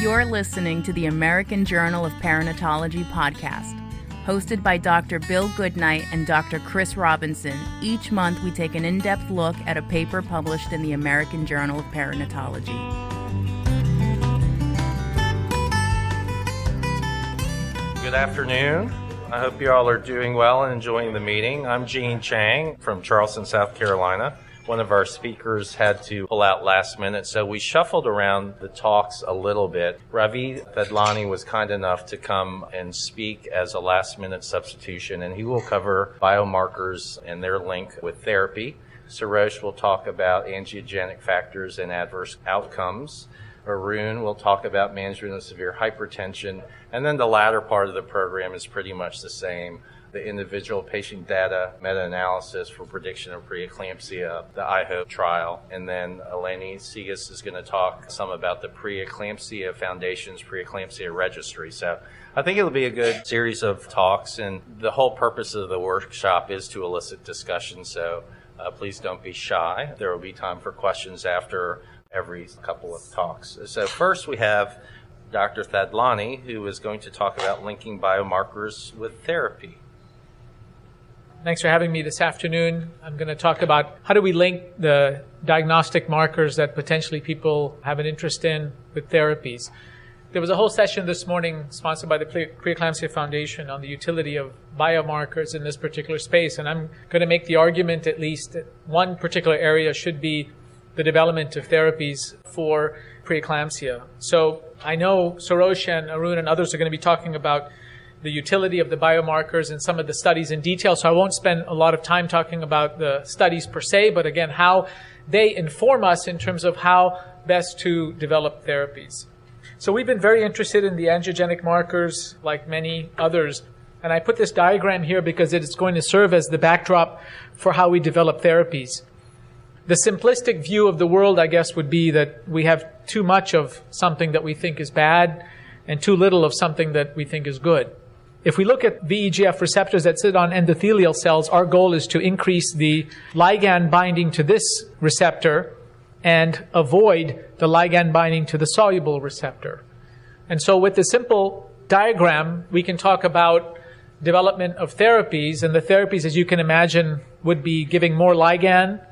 You're listening to the American Journal of Perinatology podcast. Hosted by Dr. Bill Goodnight and Dr. Chris Robinson, each month we take an in depth look at a paper published in the American Journal of Perinatology. Good afternoon. I hope you all are doing well and enjoying the meeting. I'm Gene Chang from Charleston, South Carolina one of our speakers had to pull out last minute, so we shuffled around the talks a little bit. Ravi Thadlani was kind enough to come and speak as a last minute substitution, and he will cover biomarkers and their link with therapy. Sarosh will talk about angiogenic factors and adverse outcomes. Arun will talk about management of severe hypertension. And then the latter part of the program is pretty much the same the individual patient data meta-analysis for prediction of preeclampsia, the IHOPE trial, and then Eleni Tsigas is going to talk some about the Preeclampsia Foundation's preeclampsia registry. So I think it'll be a good series of talks, and the whole purpose of the workshop is to elicit discussion. So uh, please don't be shy. There will be time for questions after every couple of talks. So first we have Dr. Thadlani, who is going to talk about linking biomarkers with therapy. Thanks for having me this afternoon. I'm going to talk about how do we link the diagnostic markers that potentially people have an interest in with therapies. There was a whole session this morning sponsored by the Preeclampsia Foundation on the utility of biomarkers in this particular space, and I'm going to make the argument at least that one particular area should be the development of therapies for preeclampsia. So I know Sarosh and Arun and others are going to be talking about the utility of the biomarkers and some of the studies in detail. So I won't spend a lot of time talking about the studies per se, but again, how they inform us in terms of how best to develop therapies. So we've been very interested in the angiogenic markers, like many others. And I put this diagram here because it is going to serve as the backdrop for how we develop therapies. The simplistic view of the world, I guess, would be that we have too much of something that we think is bad and too little of something that we think is good. If we look at VEGF receptors that sit on endothelial cells, our goal is to increase the ligand binding to this receptor and avoid the ligand binding to the soluble receptor. And so with the simple diagram, we can talk about development of therapies, and the therapies, as you can imagine, would be giving more ligand,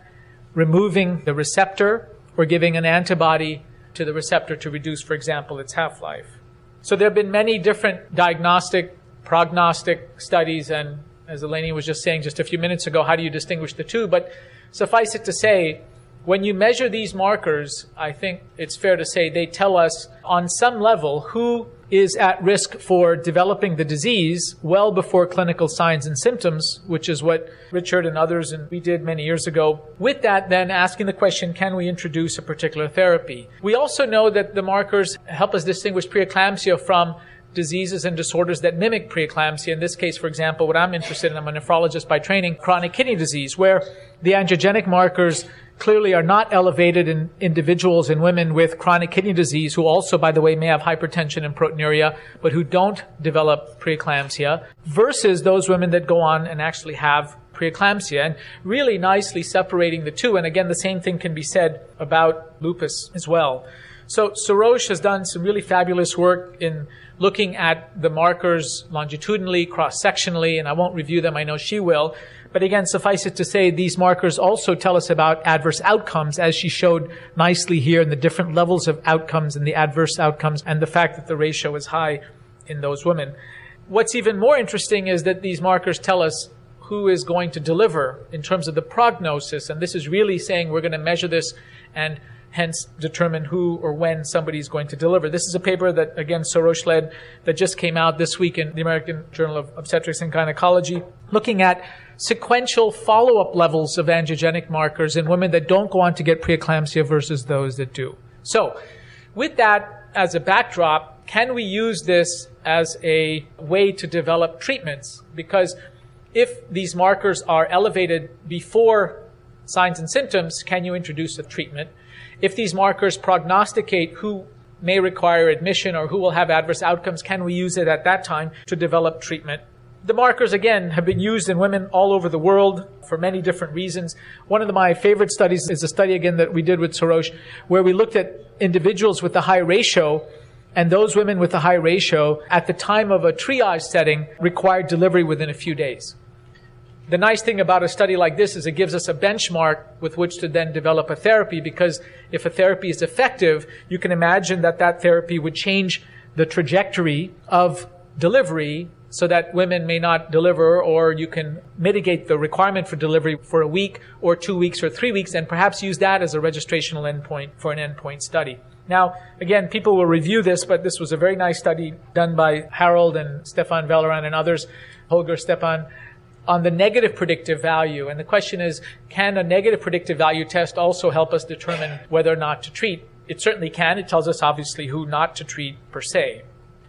removing the receptor, or giving an antibody to the receptor to reduce, for example, its half-life. So there have been many different diagnostic prognostic studies, and as Eleni was just saying just a few minutes ago, how do you distinguish the two? But suffice it to say, when you measure these markers, I think it's fair to say they tell us on some level who is at risk for developing the disease well before clinical signs and symptoms, which is what Richard and others and we did many years ago. With that, then asking the question, can we introduce a particular therapy? We also know that the markers help us distinguish preeclampsia from diseases and disorders that mimic preeclampsia. In this case, for example, what I'm interested in, I'm a nephrologist by training, chronic kidney disease, where the angiogenic markers clearly are not elevated in individuals and women with chronic kidney disease who also, by the way, may have hypertension and proteinuria, but who don't develop preeclampsia, versus those women that go on and actually have preeclampsia, and really nicely separating the two. And again, the same thing can be said about lupus as well. So Sarosh has done some really fabulous work in looking at the markers longitudinally, cross-sectionally, and I won't review them, I know she will. But again, suffice it to say, these markers also tell us about adverse outcomes, as she showed nicely here in the different levels of outcomes and the adverse outcomes, and the fact that the ratio is high in those women. What's even more interesting is that these markers tell us who is going to deliver in terms of the prognosis, and this is really saying we're going to measure this and hence determine who or when somebody is going to deliver. This is a paper that, again, Sarosh led that just came out this week in the American Journal of Obstetrics and Gynecology, looking at sequential follow-up levels of angiogenic markers in women that don't go on to get preeclampsia versus those that do. So, with that as a backdrop, can we use this as a way to develop treatments? Because if these markers are elevated before signs and symptoms, can you introduce a treatment? If these markers prognosticate who may require admission or who will have adverse outcomes, can we use it at that time to develop treatment? The markers, again, have been used in women all over the world for many different reasons. One of the, my favorite studies is a study, again, that we did with Sarosh, where we looked at individuals with a high ratio And those women with a high ratio at the time of a triage setting required delivery within a few days. The nice thing about a study like this is it gives us a benchmark with which to then develop a therapy because if a therapy is effective, you can imagine that that therapy would change the trajectory of delivery so that women may not deliver or you can mitigate the requirement for delivery for a week or two weeks or three weeks and perhaps use that as a registrational endpoint for an endpoint study. Now, again, people will review this, but this was a very nice study done by Harold and Stefan Verlohren and others, Holger Stepan, on the negative predictive value. And the question is, can a negative predictive value test also help us determine whether or not to treat? It certainly can. It tells us obviously who not to treat per se.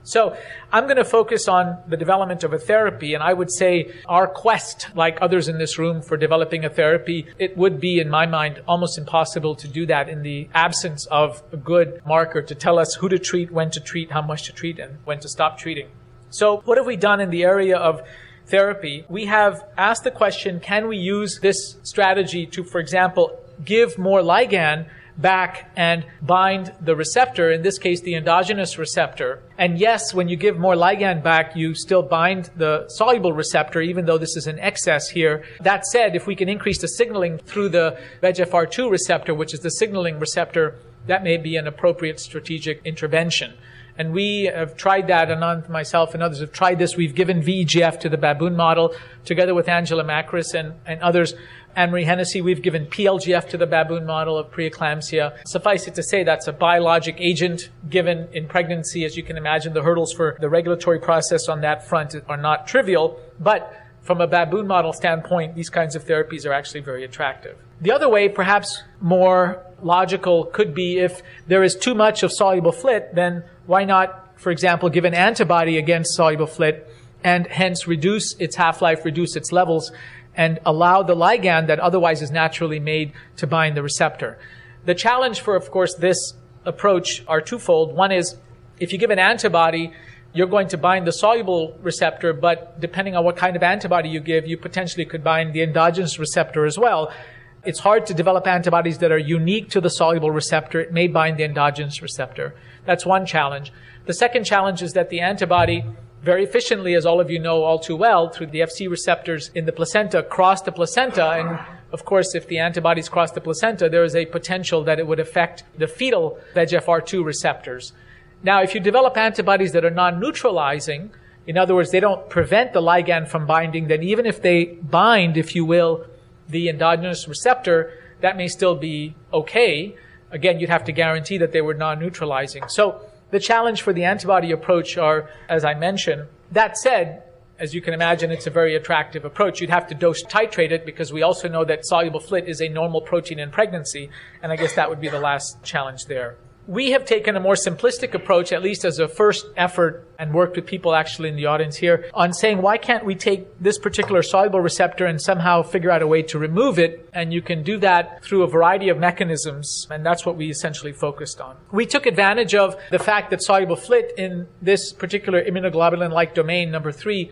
So I'm going to focus on the development of a therapy, and I would say our quest, like others in this room, for developing a therapy, it would be, in my mind, almost impossible to do that in the absence of a good marker to tell us who to treat, when to treat, how much to treat, and when to stop treating. So what have we done in the area of therapy? We have asked the question, can we use this strategy to, for example, give more ligand back and bind the receptor, in this case, the endogenous receptor. And yes, when you give more ligand back, you still bind the soluble receptor, even though this is an excess here. That said, if we can increase the signaling through the VEGFR2 receptor, which is the signaling receptor, that may be an appropriate strategic intervention. And we have tried that, and myself and others have tried this. We've given VEGF to the baboon model together with Angela Makris and, and others. Anne-Marie Hennessy, we've given PLGF to the baboon model of preeclampsia. Suffice it to say, that's a biologic agent given in pregnancy. As you can imagine, the hurdles for the regulatory process on that front are not trivial, but from a baboon model standpoint, these kinds of therapies are actually very attractive. The other way, perhaps more logical, could be if there is too much of soluble FLT, then why not, for example, give an antibody against soluble FLT and hence reduce its half-life, reduce its levels, and allow the ligand that otherwise is naturally made to bind the receptor. The challenge for, of course, this approach are twofold. One is if you give an antibody, you're going to bind the soluble receptor, but depending on what kind of antibody you give, you potentially could bind the endogenous receptor as well. It's hard to develop antibodies that are unique to the soluble receptor. It may bind the endogenous receptor. That's one challenge. The second challenge is that the antibody very efficiently, as all of you know all too well, through the FC receptors in the placenta, cross the placenta. And of course, if the antibodies cross the placenta, there is a potential that it would affect the fetal VEGFR2 receptors. Now, if you develop antibodies that are non-neutralizing, in other words, they don't prevent the ligand from binding, then even if they bind, if you will, the endogenous receptor, that may still be okay. Again, you'd have to guarantee that they were non-neutralizing. So, the challenge for the antibody approach are, as I mentioned, that said, as you can imagine, it's a very attractive approach. You'd have to dose titrate it because we also know that soluble FLT is a normal protein in pregnancy, and I guess that would be the last challenge there we have taken a more simplistic approach, at least as a first effort, and worked with people actually in the audience here on saying, why can't we take this particular soluble receptor and somehow figure out a way to remove it? And you can do that through a variety of mechanisms, and that's what we essentially focused on. We took advantage of the fact that soluble FLIT in this particular immunoglobulin-like domain, number three,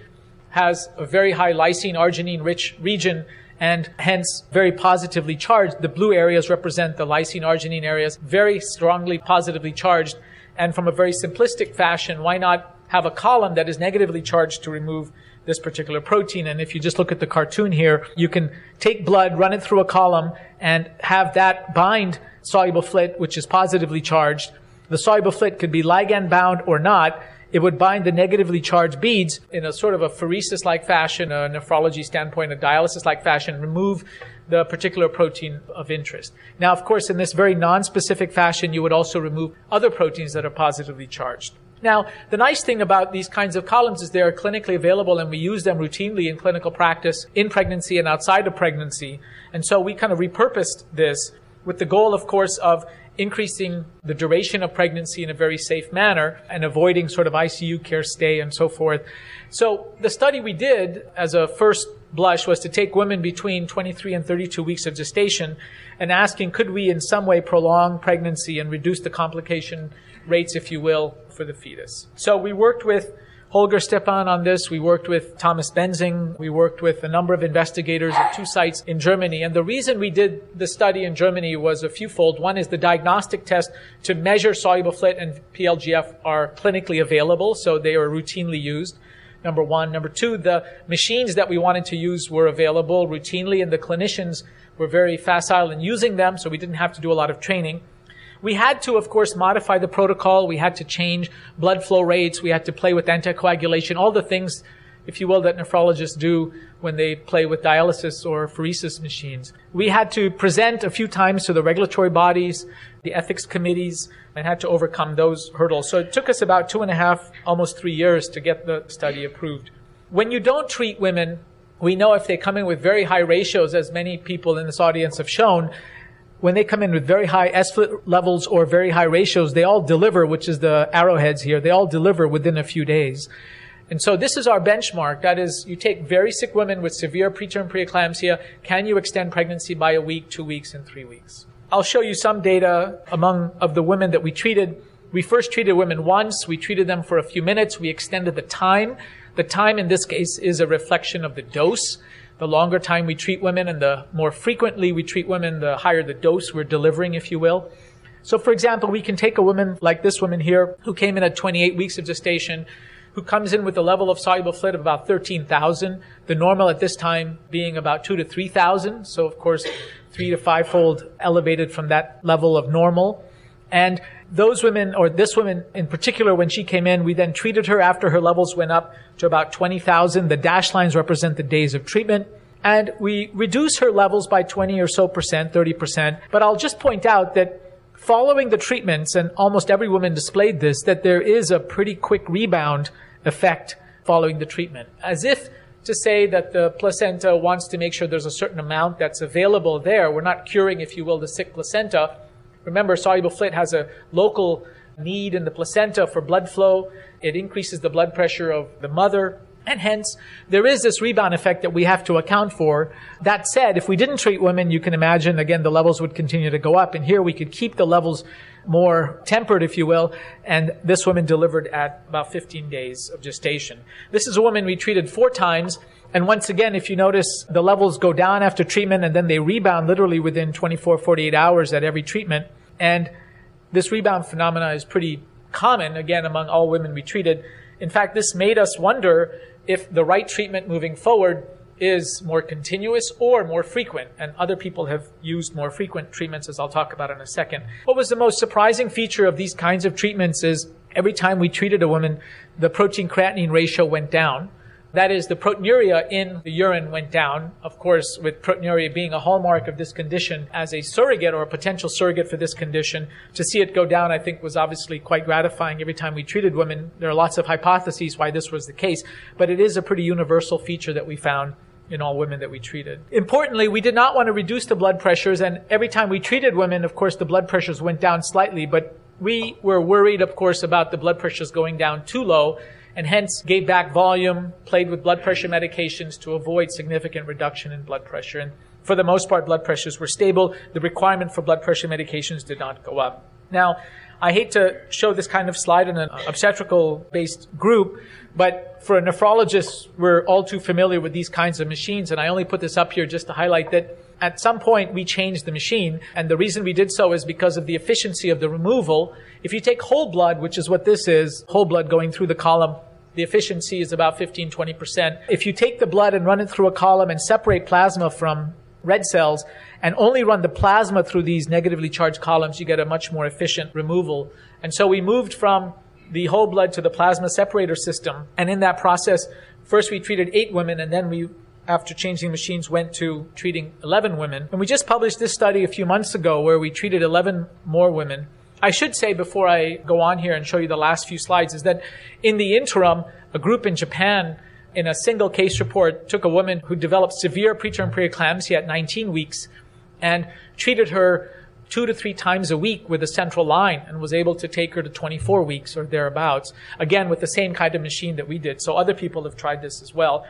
has a very high lysine arginine rich region and hence very positively charged. The blue areas represent the lysine arginine areas, very strongly positively charged. And from a very simplistic fashion, why not have a column that is negatively charged to remove this particular protein? And if you just look at the cartoon here, you can take blood, run it through a column, and have that bind soluble FLT, which is positively charged. The soluble FLT could be ligand bound or not, it would bind the negatively charged beads in a sort of a pheresis-like fashion, a nephrology standpoint, a dialysis-like fashion, remove the particular protein of interest. Now, of course, in this very non-specific fashion, you would also remove other proteins that are positively charged. Now, the nice thing about these kinds of columns is they are clinically available and we use them routinely in clinical practice in pregnancy and outside of pregnancy. And so we kind of repurposed this with the goal, of course, of increasing the duration of pregnancy in a very safe manner and avoiding sort of ICU care stay and so forth. So the study we did as a first blush was to take women between 23 and 32 weeks of gestation and asking could we in some way prolong pregnancy and reduce the complication rates, if you will, for the fetus. So we worked with Holger Stepan on this. We worked with Thomas Benzing. We worked with a number of investigators at two sites in Germany. And the reason we did the study in Germany was a fewfold. One is the diagnostic test to measure soluble FLT and PLGF are clinically available, so they are routinely used. Number one. Number two, the machines that we wanted to use were available routinely, and the clinicians were very facile in using them, so we didn't have to do a lot of training. We had to, of course, modify the protocol. We had to change blood flow rates. We had to play with anticoagulation, all the things, if you will, that nephrologists do when they play with dialysis or pheresis machines. We had to present a few times to the regulatory bodies, the ethics committees, and had to overcome those hurdles. So it took us about two and a half, almost three years to get the study approved. When you don't treat women, we know if they come in with very high ratios, as many people in this audience have shown, when they come in with very high SFLT levels or very high ratios, they all deliver, which is the arrowheads here, they all deliver within a few days. And so this is our benchmark. That is, you take very sick women with severe preterm preeclampsia. Can you extend pregnancy by a week, two weeks, and three weeks? I'll show you some data among of the women that we treated. We first treated women once. We treated them for a few minutes. We extended the time. The time in this case is a reflection of the dose. The longer time we treat women and the more frequently we treat women, the higher the dose we're delivering, if you will. So, for example, we can take a woman like this woman here who came in at 28 weeks of gestation, who comes in with a level of soluble FLT of about 13,000, the normal at this time being about 2 to 3,000. So, of course, three to five fold elevated from that level of normal. And those women, or this woman in particular, when she came in, we then treated her after her levels went up to about 20,000. The dashed lines represent the days of treatment. And we reduce her levels by 20 or so percent, 30 percent. But I'll just point out that following the treatments, and almost every woman displayed this, that there is a pretty quick rebound effect following the treatment. As if to say that the placenta wants to make sure there's a certain amount that's available there. We're not curing, if you will, the sick placenta. Remember, soluble FLT has a local need in the placenta for blood flow. It increases the blood pressure of the mother. And hence, there is this rebound effect that we have to account for. That said, if we didn't treat women, you can imagine, again, the levels would continue to go up. And here we could keep the levels more tempered, if you will. And this woman delivered at about 15 days of gestation. This is a woman we treated four times. And once again, if you notice, the levels go down after treatment and then they rebound literally within 24, 48 hours at every treatment. And this rebound phenomena is pretty common, again, among all women we treated. In fact, this made us wonder if the right treatment moving forward is more continuous or more frequent. And other people have used more frequent treatments, as I'll talk about in a second. What was the most surprising feature of these kinds of treatments is every time we treated a woman, the protein creatinine ratio went down. That is, the proteinuria in the urine went down. Of course, with proteinuria being a hallmark of this condition as a surrogate or a potential surrogate for this condition, to see it go down, I think, was obviously quite gratifying every time we treated women. There are lots of hypotheses why this was the case, but it is a pretty universal feature that we found in all women that we treated. Importantly, we did not want to reduce the blood pressures, and every time we treated women, of course, the blood pressures went down slightly, but we were worried, of course, about the blood pressures going down too low, and hence gave back volume, played with blood pressure medications to avoid significant reduction in blood pressure. And for the most part, blood pressures were stable. The requirement for blood pressure medications did not go up. Now, I hate to show this kind of slide in an obstetrical based group, but for a nephrologist, we're all too familiar with these kinds of machines. And I only put this up here just to highlight that at some point we changed the machine. And the reason we did so is because of the efficiency of the removal. If you take whole blood, which is what this is, whole blood going through the column, the efficiency is about 15, 20%. If you take the blood and run it through a column and separate plasma from red cells and only run the plasma through these negatively charged columns, you get a much more efficient removal. And so we moved from the whole blood to the plasma separator system. And in that process, first we treated eight women and then we after changing machines, went to treating 11 women. And we just published this study a few months ago where we treated 11 more women. I should say before I go on here and show you the last few slides is that in the interim, a group in Japan in a single case report took a woman who developed severe preterm preeclampsia at 19 weeks and treated her two to three times a week with a central line and was able to take her to 24 weeks or thereabouts. Again, with the same kind of machine that we did. So other people have tried this as well.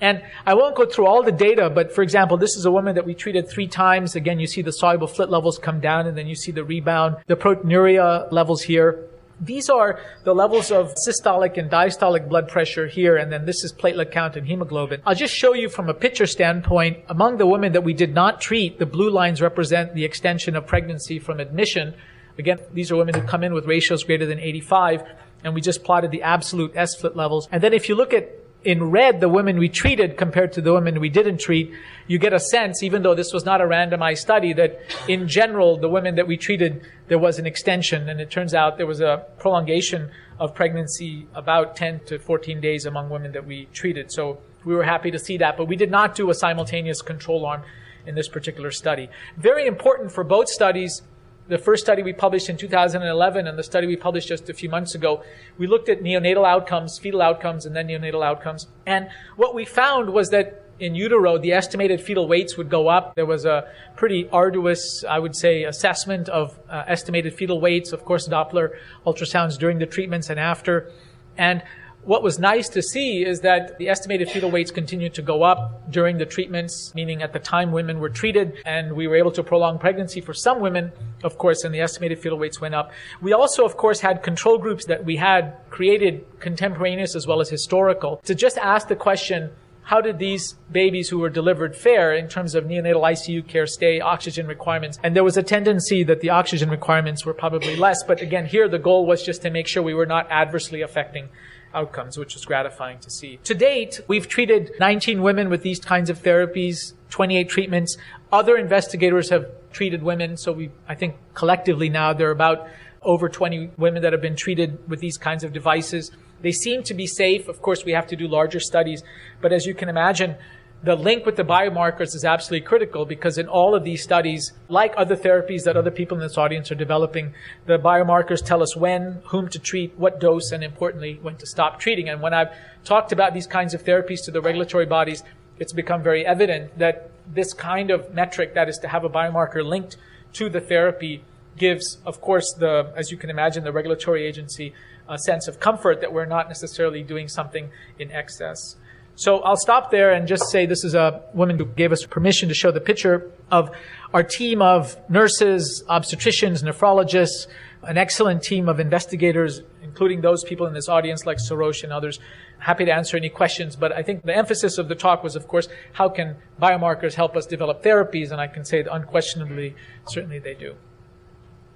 And I won't go through all the data, but for example, this is a woman that we treated three times. Again, you see the soluble FLT levels come down and then you see the rebound, the proteinuria levels here. These are the levels of systolic and diastolic blood pressure here, and then this is platelet count and hemoglobin. I'll just show you from a picture standpoint, among the women that we did not treat, the blue lines represent the extension of pregnancy from admission. Again, these are women who come in with ratios greater than 85, and we just plotted the absolute SFLT levels. And then if you look at in red the women we treated compared to the women we didn't treat, you get a sense, even though this was not a randomized study, that in general, the women that we treated, there was an extension. And it turns out there was a prolongation of pregnancy about 10 to 14 days among women that we treated. So we were happy to see that, but we did not do a simultaneous control arm in this particular study. Very important for both studies the first study we published in 2011 and the study we published just a few months ago, we looked at neonatal outcomes, fetal outcomes, and then neonatal outcomes. And what we found was that in utero, the estimated fetal weights would go up. There was a pretty arduous, I would say, assessment of uh, estimated fetal weights. Of course, Doppler ultrasounds during the treatments and after. And what was nice to see is that the estimated fetal weights continued to go up during the treatments, meaning at the time women were treated, and we were able to prolong pregnancy for some women, of course, and the estimated fetal weights went up. We also, of course, had control groups that we had created contemporaneous as well as historical to just ask the question, how did these babies who were delivered fare in terms of neonatal ICU care stay, oxygen requirements? And there was a tendency that the oxygen requirements were probably less. But again, here the goal was just to make sure we were not adversely affecting outcomes, which was gratifying to see. To date, we've treated 19 women with these kinds of therapies, 28 treatments. Other investigators have treated women, so we, I think collectively now there are about over 20 women that have been treated with these kinds of devices. They seem to be safe. Of course, we have to do larger studies, but as you can imagine, the link with the biomarkers is absolutely critical because in all of these studies, like other therapies that other people in this audience are developing, the biomarkers tell us when, whom to treat, what dose, and importantly, when to stop treating. And when I've talked about these kinds of therapies to the regulatory bodies, it's become very evident that this kind of metric, that is to have a biomarker linked to the therapy, gives, of course, the, as you can imagine, the regulatory agency a sense of comfort that we're not necessarily doing something in excess. So I'll stop there and just say this is a woman who gave us permission to show the picture of our team of nurses, obstetricians, nephrologists, an excellent team of investigators, including those people in this audience like Sarosh and others. Happy to answer any questions, but I think the emphasis of the talk was, of course, how can biomarkers help us develop therapies? And I can say unquestionably, certainly they do.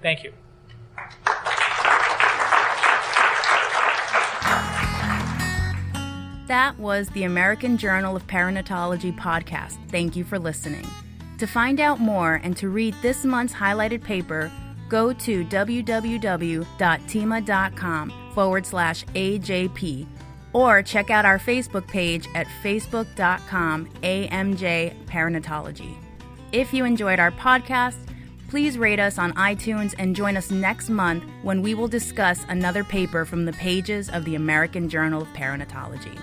Thank you. That was the American Journal of Perinatology podcast. Thank you for listening. To find out more and to read this month's highlighted paper, go to www.thieme.com forward slash AJP or check out our Facebook page at facebook.com AMJ Perinatology. If you enjoyed our podcast, please rate us on iTunes and join us next month when we will discuss another paper from the pages of the American Journal of Perinatology.